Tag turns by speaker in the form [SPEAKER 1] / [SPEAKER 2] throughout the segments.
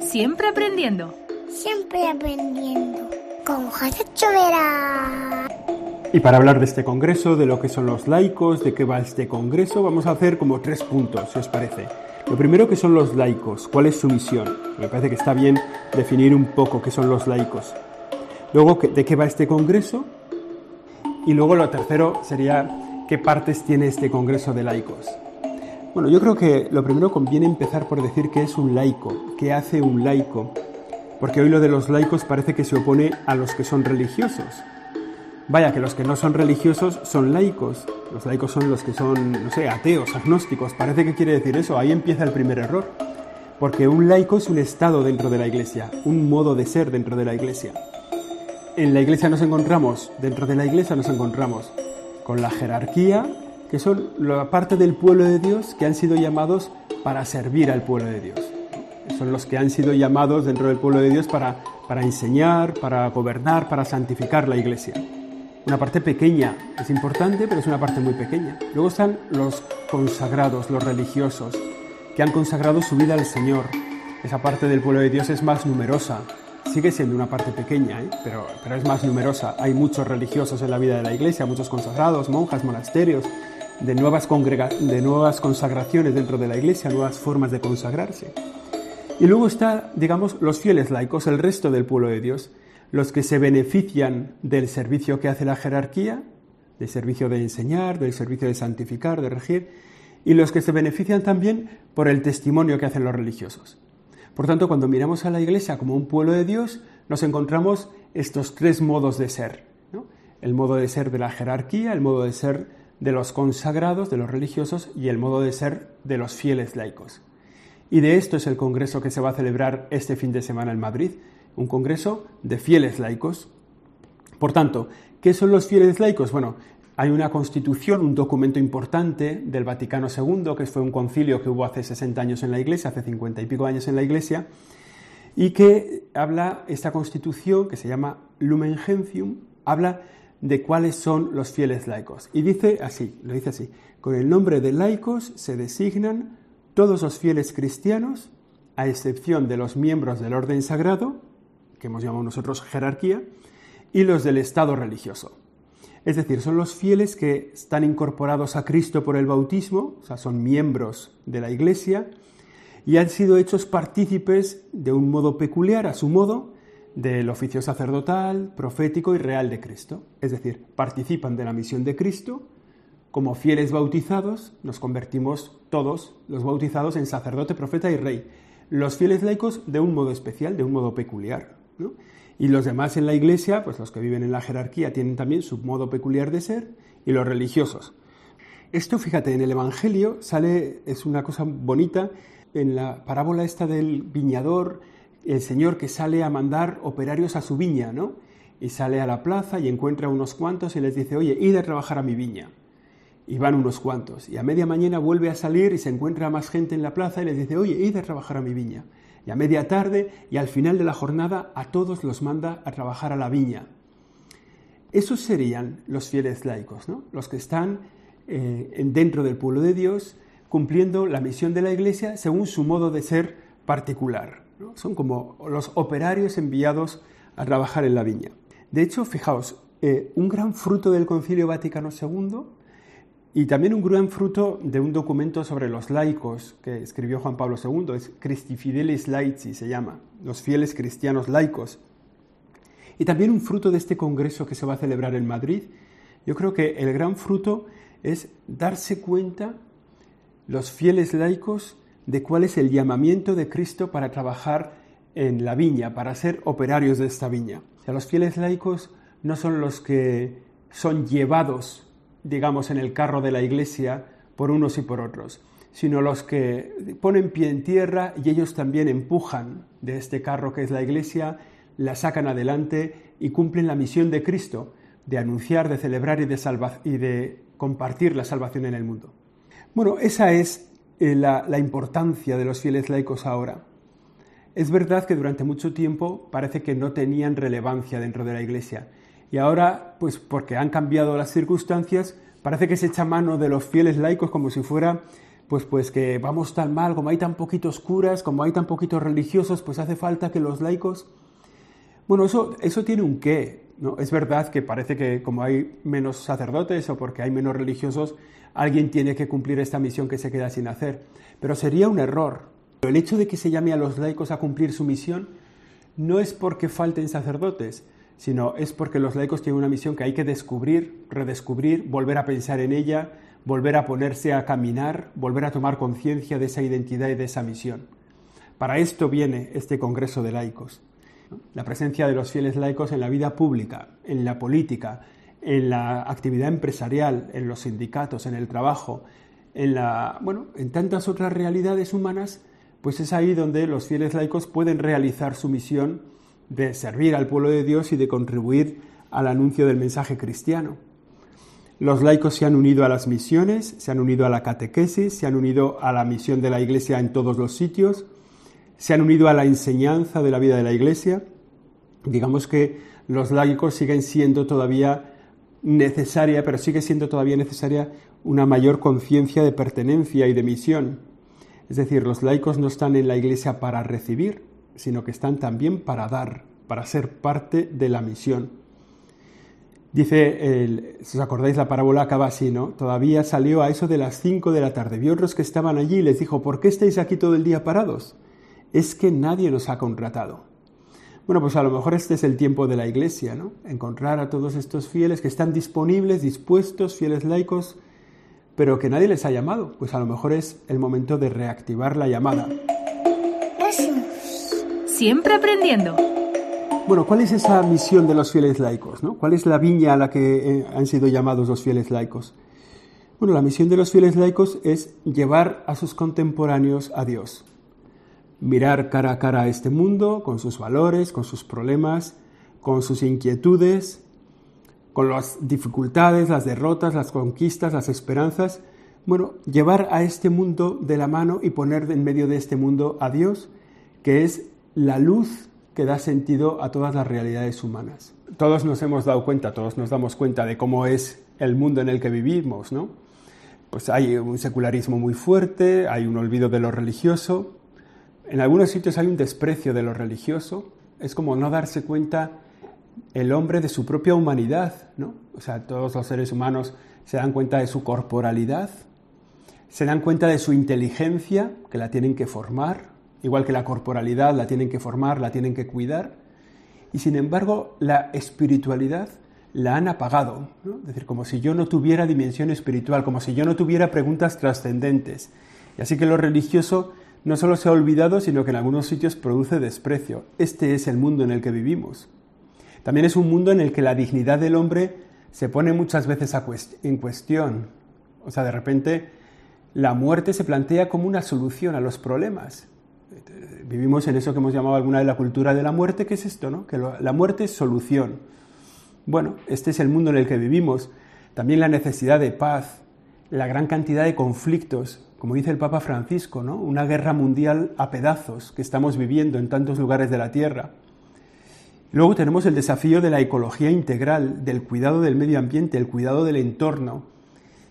[SPEAKER 1] Siempre aprendiendo.
[SPEAKER 2] Siempre aprendiendo. Con José Chovera.
[SPEAKER 3] Y para hablar de este congreso, de lo que son los laicos, de qué va este congreso, vamos a hacer como tres puntos, si os parece. Lo primero que son los laicos, cuál es su misión. Me parece que está bien definir un poco qué son los laicos. Luego, de qué va este congreso. Y luego lo tercero sería qué partes tiene este congreso de laicos. Bueno, yo creo que lo primero conviene empezar por decir qué es un laico, qué hace un laico, porque hoy lo de los laicos parece que se opone a los que son religiosos. Vaya, que los que no son religiosos son laicos. Los laicos son los que son, no sé, ateos, agnósticos. Parece que quiere decir eso. Ahí empieza el primer error. Porque un laico es un estado dentro de la iglesia, un modo de ser dentro de la iglesia. En la iglesia nos encontramos, dentro de la iglesia nos encontramos con la jerarquía, que son la parte del pueblo de Dios que han sido llamados para servir al pueblo de Dios. Son los que han sido llamados dentro del pueblo de Dios para, para enseñar, para gobernar, para santificar la iglesia una parte pequeña, es importante, pero es una parte muy pequeña. Luego están los consagrados, los religiosos, que han consagrado su vida al Señor. Esa parte del pueblo de Dios es más numerosa. Sigue siendo una parte pequeña, ¿eh? pero, pero es más numerosa. Hay muchos religiosos en la vida de la iglesia, muchos consagrados, monjas, monasterios, de nuevas, de nuevas consagraciones dentro de la iglesia, nuevas formas de consagrarse. Y luego está, digamos, los fieles laicos, el resto del pueblo de Dios, los que se benefician del servicio que hace la jerarquía, del servicio de enseñar, del servicio de santificar, de regir, y los que se benefician también por el testimonio que hacen los religiosos. Por tanto, cuando miramos a la Iglesia como un pueblo de Dios, nos encontramos estos tres modos de ser. El modo de ser de la jerarquía, el modo de ser de los consagrados, de los religiosos, y el modo de ser de los fieles laicos. Y de esto es el congreso que se va a celebrar este fin de semana en Madrid, un congreso de fieles laicos. Por tanto, ¿qué son los fieles laicos? Bueno, hay una constitución, un documento importante del Vaticano II, que fue un concilio que hubo hace 60 años en la Iglesia, hace 50 y pico años en la Iglesia, y que habla, esta constitución, que se llama Lumen Gentium, habla de cuáles son los fieles laicos. Y dice así, lo dice así, con el nombre de laicos se designan todos los fieles cristianos, a excepción de los miembros del orden sagrado, que hemos llamado nosotros jerarquía, y los del Estado religioso. Es decir, son los fieles que están incorporados a Cristo por el bautismo, o sea, son miembros de la Iglesia, y han sido hechos partícipes de un modo peculiar, a su modo, del oficio sacerdotal, profético y real de Cristo. Es decir, participan de la misión de Cristo, como fieles bautizados, nos convertimos todos, los bautizados, en sacerdote, profeta y rey. Los fieles laicos de un modo especial, de un modo peculiar. Y los demás en la iglesia, pues los que viven en la jerarquía, tienen también su modo peculiar de ser, y los religiosos. Esto, fíjate, en el Evangelio sale, es una cosa bonita, en la parábola esta del viñador, el Señor que sale a mandar operarios a su viña, ¿no? Y sale a la plaza y encuentra unos cuantos y les dice, oye, id a trabajar a mi viña. Y van unos cuantos. Y a media mañana vuelve a salir y se encuentra más gente en la plaza y les dice, oye, id a trabajar a mi viña y a media tarde y al final de la jornada a todos los manda a trabajar a la viña. Esos serían los fieles laicos, ¿no? los que están eh, dentro del pueblo de Dios cumpliendo la misión de la Iglesia según su modo de ser particular. Son como los operarios enviados a trabajar en la viña. De hecho, fijaos, eh, un gran fruto del Concilio Vaticano II y también un gran fruto de un documento sobre los laicos que escribió Juan Pablo II, es Christi Fidelis Laici se llama, los fieles cristianos laicos. Y también un fruto de este congreso que se va a celebrar en Madrid, yo creo que el gran fruto es darse cuenta los fieles laicos de cuál es el llamamiento de Cristo para trabajar en la viña, para ser operarios de esta viña. O sea, los fieles laicos no son los que son llevados digamos, en el carro de la iglesia por unos y por otros, sino los que ponen pie en tierra y ellos también empujan de este carro que es la iglesia, la sacan adelante y cumplen la misión de Cristo de anunciar, de celebrar y de, y de compartir la salvación en el mundo. Bueno, esa es eh, la, la importancia de los fieles laicos ahora. Es verdad que durante mucho tiempo parece que no tenían relevancia dentro de la Iglesia. Y ahora, pues porque han cambiado las circunstancias, parece que se echa mano de los fieles laicos como si fuera pues, pues que vamos tan mal, como hay tan poquitos curas, como hay tan poquitos religiosos, pues hace falta que los laicos... Bueno, eso, eso tiene un qué, ¿no? Es verdad que parece que como hay menos sacerdotes o porque hay menos religiosos, alguien tiene que cumplir esta misión que se queda sin hacer. Pero sería un error. El hecho de que se llame a los laicos a cumplir su misión no es porque falten sacerdotes, sino es porque los laicos tienen una misión que hay que descubrir, redescubrir, volver a pensar en ella, volver a ponerse a caminar, volver a tomar conciencia de esa identidad y de esa misión. Para esto viene este Congreso de Laicos. La presencia de los fieles laicos en la vida pública, en la política, en la actividad empresarial, en los sindicatos, en el trabajo, en la, bueno, en tantas otras realidades humanas, pues es ahí donde los fieles laicos pueden realizar su misión de servir al pueblo de Dios y de contribuir al anuncio del mensaje cristiano. Los laicos se han unido a las misiones, se han unido a la catequesis, se han unido a la misión de la Iglesia en todos los sitios, se han unido a la enseñanza de la vida de la Iglesia. Digamos que los laicos siguen siendo todavía necesaria, pero sigue siendo todavía necesaria una mayor conciencia de pertenencia y de misión. Es decir, los laicos no están en la Iglesia para recibir, sino que están también para dar, para ser parte de la misión. Dice, si os acordáis, la parábola acaba así, ¿no? Todavía salió a eso de las cinco de la tarde. Vio otros que estaban allí y les dijo, ¿por qué estáis aquí todo el día parados? Es que nadie nos ha contratado. Bueno, pues a lo mejor este es el tiempo de la iglesia, ¿no? Encontrar a todos estos fieles que están disponibles, dispuestos, fieles laicos, pero que nadie les ha llamado. Pues a lo mejor es el momento de reactivar la llamada.
[SPEAKER 1] Siempre aprendiendo.
[SPEAKER 3] Bueno, ¿cuál es esa misión de los fieles laicos? ¿no? ¿Cuál es la viña a la que eh, han sido llamados los fieles laicos? Bueno, la misión de los fieles laicos es llevar a sus contemporáneos a Dios. Mirar cara a cara a este mundo, con sus valores, con sus problemas, con sus inquietudes, con las dificultades, las derrotas, las conquistas, las esperanzas. Bueno, llevar a este mundo de la mano y poner en medio de este mundo a Dios, que es la luz que da sentido a todas las realidades humanas. Todos nos hemos dado cuenta, todos nos damos cuenta de cómo es el mundo en el que vivimos, ¿no? Pues hay un secularismo muy fuerte, hay un olvido de lo religioso, en algunos sitios hay un desprecio de lo religioso, es como no darse cuenta el hombre de su propia humanidad, ¿no? O sea, todos los seres humanos se dan cuenta de su corporalidad, se dan cuenta de su inteligencia, que la tienen que formar, igual que la corporalidad la tienen que formar, la tienen que cuidar, y sin embargo la espiritualidad la han apagado, es decir, como si yo no tuviera dimensión espiritual, como si yo no tuviera preguntas trascendentes. Y así que lo religioso no solo se ha olvidado, sino que en algunos sitios produce desprecio. Este es el mundo en el que vivimos. También es un mundo en el que la dignidad del hombre se pone muchas veces en cuestión. O sea, de repente la muerte se plantea como una solución a los problemas vivimos en eso que hemos llamado alguna de la cultura de la muerte, que es esto, ¿no? Que la muerte es solución. Bueno, este es el mundo en el que vivimos. También la necesidad de paz, la gran cantidad de conflictos, como dice el Papa Francisco, ¿no? Una guerra mundial a pedazos que estamos viviendo en tantos lugares de la Tierra. Luego tenemos el desafío de la ecología integral, del cuidado del medio ambiente, el cuidado del entorno.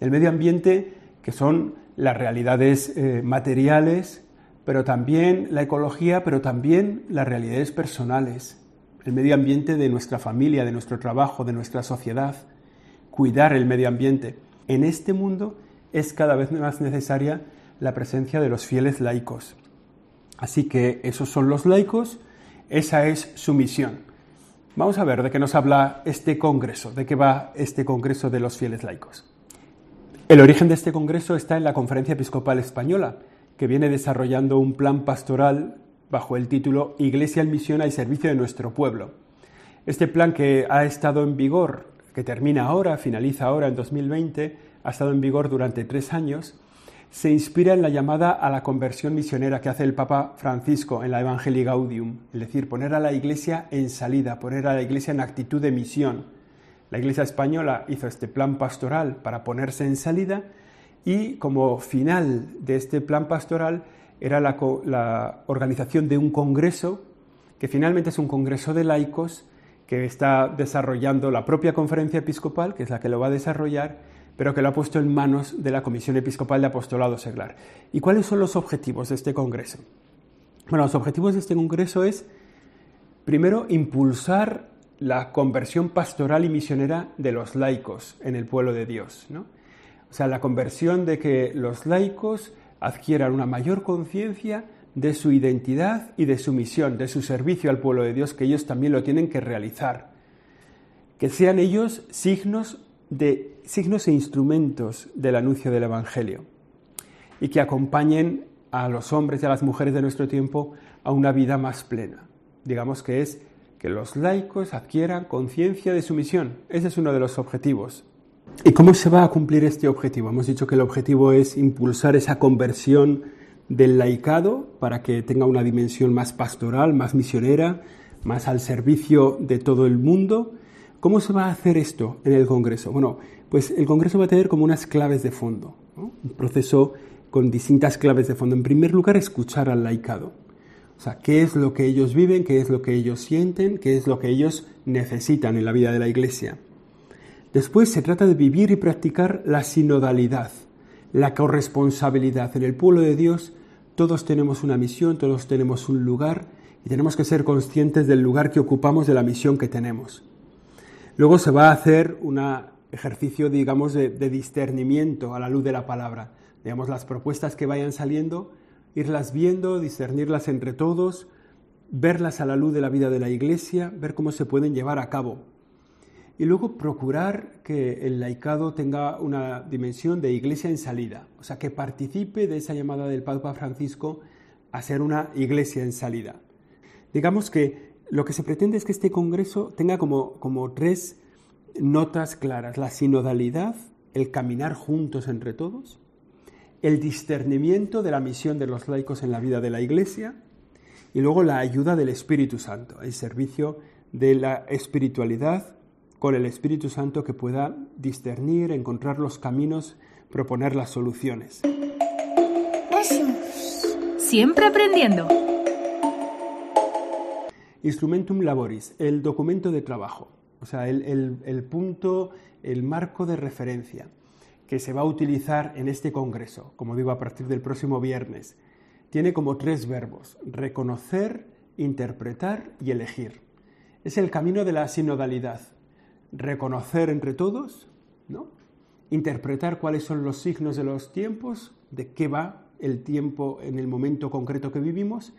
[SPEAKER 3] El medio ambiente, que son las realidades eh, materiales, pero también la ecología, pero también las realidades personales, el medio ambiente de nuestra familia, de nuestro trabajo, de nuestra sociedad, cuidar el medio ambiente. En este mundo es cada vez más necesaria la presencia de los fieles laicos. Así que esos son los laicos, esa es su misión. Vamos a ver de qué nos habla este Congreso, de qué va este Congreso de los fieles laicos. El origen de este Congreso está en la Conferencia Episcopal Española, que viene desarrollando un plan pastoral bajo el título Iglesia en misión al servicio de nuestro pueblo. Este plan que ha estado en vigor, que termina ahora, finaliza ahora en 2020, ha estado en vigor durante tres años, se inspira en la llamada a la conversión misionera que hace el Papa Francisco en la Evangelii Gaudium, es decir, poner a la Iglesia en salida, poner a la Iglesia en actitud de misión. La Iglesia española hizo este plan pastoral para ponerse en salida y como final de este plan pastoral era la, organización de un congreso, que finalmente es un congreso de laicos que está desarrollando la propia conferencia episcopal, que es la que lo va a desarrollar, pero que lo ha puesto en manos de la Comisión Episcopal de Apostolado Seglar. ¿Y cuáles son los objetivos de este Congreso? Bueno, los objetivos de este Congreso es, primero, impulsar la conversión pastoral y misionera de los laicos en el pueblo de Dios. ¿no? O sea, la conversión de que los laicos adquieran una mayor conciencia de su identidad y de su misión, de su servicio al pueblo de Dios, que ellos también lo tienen que realizar. Que sean ellos signos de signos e instrumentos del anuncio del Evangelio y que acompañen a los hombres y a las mujeres de nuestro tiempo a una vida más plena. Digamos que es que los laicos adquieran conciencia de su misión. Ese es uno de los objetivos. ¿Y cómo se va a cumplir este objetivo? Hemos dicho que el objetivo es impulsar esa conversión del laicado para que tenga una dimensión más pastoral, más misionera, más al servicio de todo el mundo ¿Cómo se va a hacer esto en el Congreso? Bueno, pues el Congreso va a tener como unas claves de fondo, un proceso con distintas claves de fondo. En primer lugar, escuchar al laicado. O sea, qué es lo que ellos viven, qué es lo que ellos sienten, qué es lo que ellos necesitan en la vida de la Iglesia. Después se trata de vivir y practicar la sinodalidad, la corresponsabilidad. En el pueblo de Dios todos tenemos una misión, todos tenemos un lugar y tenemos que ser conscientes del lugar que ocupamos, de la misión que tenemos. Luego se va a hacer un ejercicio, digamos, de, discernimiento a la luz de la palabra. Digamos, las propuestas que vayan saliendo, irlas viendo, discernirlas entre todos, verlas a la luz de la vida de la Iglesia, ver cómo se pueden llevar a cabo. Y luego procurar que el laicado tenga una dimensión de iglesia en salida, o sea, que participe de esa llamada del Papa Francisco a ser una iglesia en salida. Digamos que lo que se pretende es que este Congreso tenga como, como tres notas claras, la sinodalidad, el caminar juntos entre todos, el discernimiento de la misión de los laicos en la vida de la Iglesia y luego la ayuda del Espíritu Santo, el servicio de la espiritualidad con el Espíritu Santo que pueda discernir, encontrar los caminos, proponer las soluciones.
[SPEAKER 1] Siempre aprendiendo.
[SPEAKER 3] Instrumentum laboris, el documento de trabajo, o sea, el, punto, el marco de referencia que se va a utilizar en este Congreso, como digo, a partir del próximo viernes, tiene como tres verbos, reconocer, interpretar y elegir. Es el camino de la sinodalidad, reconocer entre todos, ¿no? interpretar cuáles son los signos de los tiempos, de qué va el tiempo en el momento concreto que vivimos,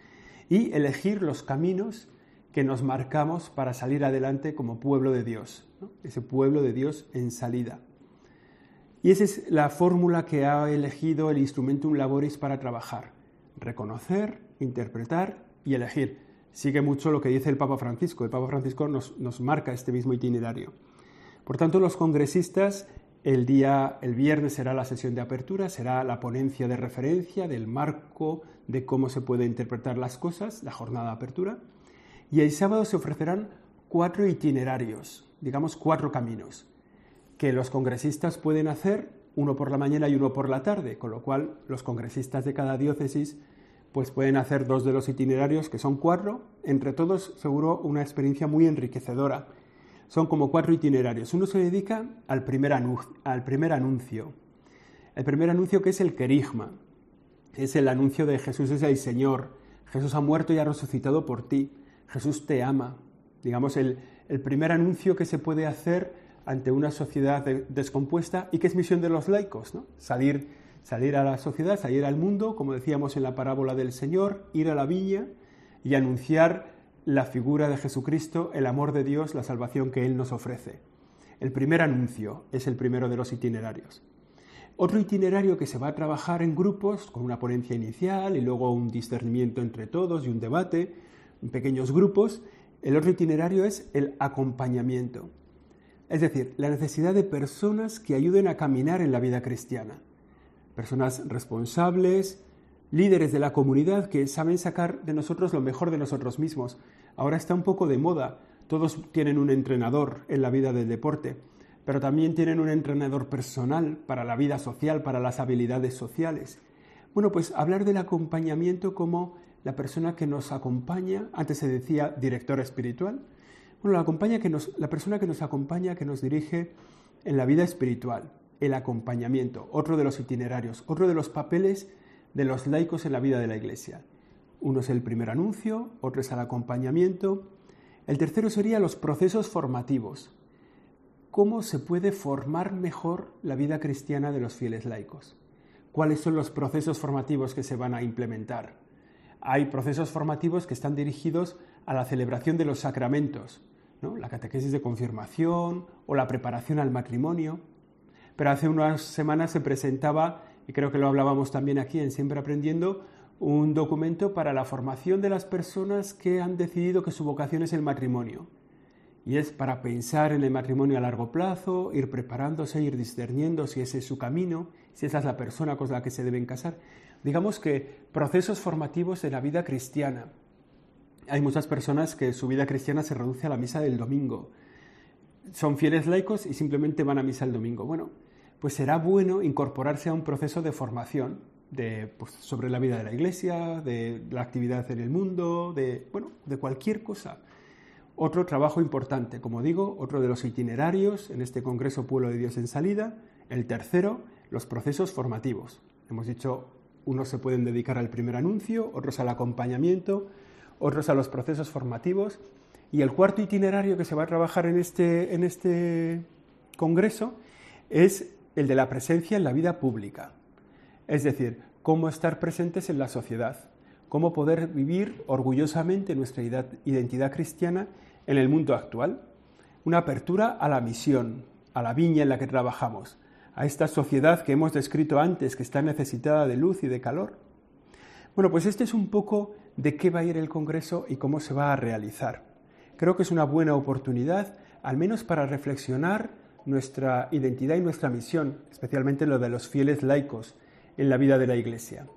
[SPEAKER 3] y elegir los caminos que nos marcamos para salir adelante como pueblo de Dios, ese pueblo de Dios en salida. Y esa es la fórmula que ha elegido el Instrumentum Laboris para trabajar. Reconocer, interpretar y elegir. Sigue mucho lo que dice el Papa Francisco. El Papa Francisco nos, nos marca este mismo itinerario. Por tanto, los congresistas, el día, el viernes será la sesión de apertura, será la ponencia de referencia del marco de cómo se puede interpretar las cosas, la jornada de apertura. Y el sábado se ofrecerán cuatro itinerarios, digamos cuatro caminos, que los congresistas pueden hacer, uno por la mañana y uno por la tarde, con lo cual los congresistas de cada diócesis pues pueden hacer dos de los itinerarios, que son cuatro, entre todos seguro una experiencia muy enriquecedora. Son como cuatro itinerarios. Uno se dedica al primer, al primer anuncio. El primer anuncio que es el querigma, es el anuncio de Jesús es el Señor, Jesús ha muerto y ha resucitado por ti. Jesús te ama. Digamos, el, primer anuncio que se puede hacer ante una sociedad descompuesta y que es misión de los laicos, ¿no? Salir, salir a la sociedad, salir al mundo, como decíamos en la parábola del Señor, ir a la viña y anunciar la figura de Jesucristo, el amor de Dios, la salvación que Él nos ofrece. El primer anuncio es el primero de los itinerarios. Otro itinerario que se va a trabajar en grupos, con una ponencia inicial y luego un discernimiento entre todos y un debate, en pequeños grupos. El otro itinerario es el acompañamiento, es decir, la necesidad de personas que ayuden a caminar en la vida cristiana, personas responsables, líderes de la comunidad que saben sacar de nosotros lo mejor de nosotros mismos. Ahora está un poco de moda, todos tienen un entrenador en la vida del deporte, pero también tienen un entrenador personal para la vida social, para las habilidades sociales. Bueno, pues hablar del acompañamiento como la persona que nos acompaña, antes se decía director espiritual, bueno, la, acompaña la persona que nos acompaña, que nos dirige en la vida espiritual, el acompañamiento, otro de los itinerarios, otro de los papeles de los laicos en la vida de la Iglesia. Uno es el primer anuncio, otro es el acompañamiento. El tercero sería los procesos formativos. ¿Cómo se puede formar mejor la vida cristiana de los fieles laicos? ¿Cuáles son los procesos formativos que se van a implementar? Hay procesos formativos que están dirigidos a la celebración de los sacramentos, la catequesis de confirmación o la preparación al matrimonio. Pero hace unas semanas se presentaba, y creo que lo hablábamos también aquí en Siempre Aprendiendo, un documento para la formación de las personas que han decidido que su vocación es el matrimonio. Y es para pensar en el matrimonio a largo plazo, ir preparándose, ir discerniendo si ese es su camino, si esa es la persona con la que se deben casar. Digamos que procesos formativos de la vida cristiana. Hay muchas personas que su vida cristiana se reduce a la misa del domingo. Son fieles laicos y simplemente van a misa el domingo. Bueno, pues será bueno incorporarse a un proceso de formación de, pues, sobre la vida de la iglesia, de la actividad en el mundo, de, bueno, de cualquier cosa. Otro trabajo importante, como digo, otro de los itinerarios en este Congreso Pueblo de Dios en Salida. El tercero, los procesos formativos. Hemos dicho, unos se pueden dedicar al primer anuncio, otros al acompañamiento, otros a los procesos formativos. Y el cuarto itinerario que se va a trabajar en este, en este Congreso es el de la presencia en la vida pública. Es decir, cómo estar presentes en la sociedad, cómo poder vivir orgullosamente nuestra identidad cristiana en el mundo actual. Una apertura a la misión, a la viña en la que trabajamos, a esta sociedad que hemos descrito antes, que está necesitada de luz y de calor. Bueno, pues este es un poco de qué va a ir el Congreso y cómo se va a realizar. Creo que es una buena oportunidad, al menos para reflexionar nuestra identidad y nuestra misión, especialmente lo de los fieles laicos, en la vida de la Iglesia.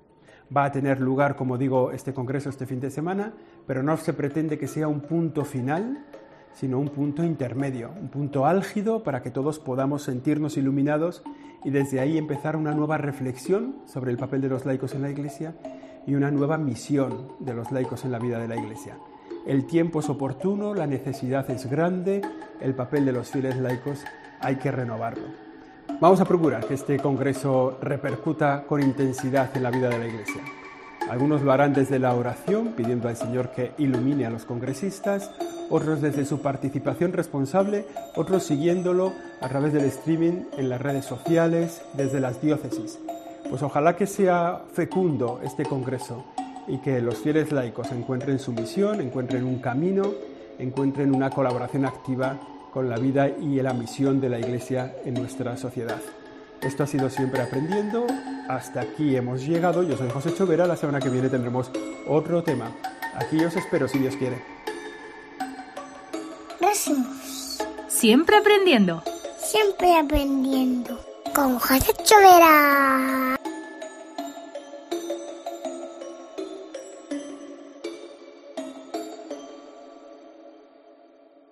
[SPEAKER 3] Va a tener lugar, como digo, este Congreso este fin de semana, pero no se pretende que sea un punto final, sino un punto intermedio, un punto álgido para que todos podamos sentirnos iluminados y desde ahí empezar una nueva reflexión sobre el papel de los laicos en la Iglesia y una nueva misión de los laicos en la vida de la Iglesia. El tiempo es oportuno, la necesidad es grande, el papel de los fieles laicos hay que renovarlo. Vamos a procurar que este Congreso repercuta con intensidad en la vida de la Iglesia. Algunos lo harán desde la oración, pidiendo al Señor que ilumine a los congresistas, otros desde su participación responsable, otros siguiéndolo a través del streaming en las redes sociales, desde las diócesis. Pues ojalá que sea fecundo este Congreso y que los fieles laicos encuentren su misión, encuentren un camino, encuentren una colaboración activa con la vida y la misión de la Iglesia en nuestra sociedad. Esto ha sido siempre aprendiendo. Hasta aquí hemos llegado. Yo soy José Chovera. La semana que viene tendremos otro tema. Aquí os espero si Dios quiere.
[SPEAKER 2] Gracias.
[SPEAKER 1] Siempre aprendiendo.
[SPEAKER 2] Siempre aprendiendo. Con José Chovera.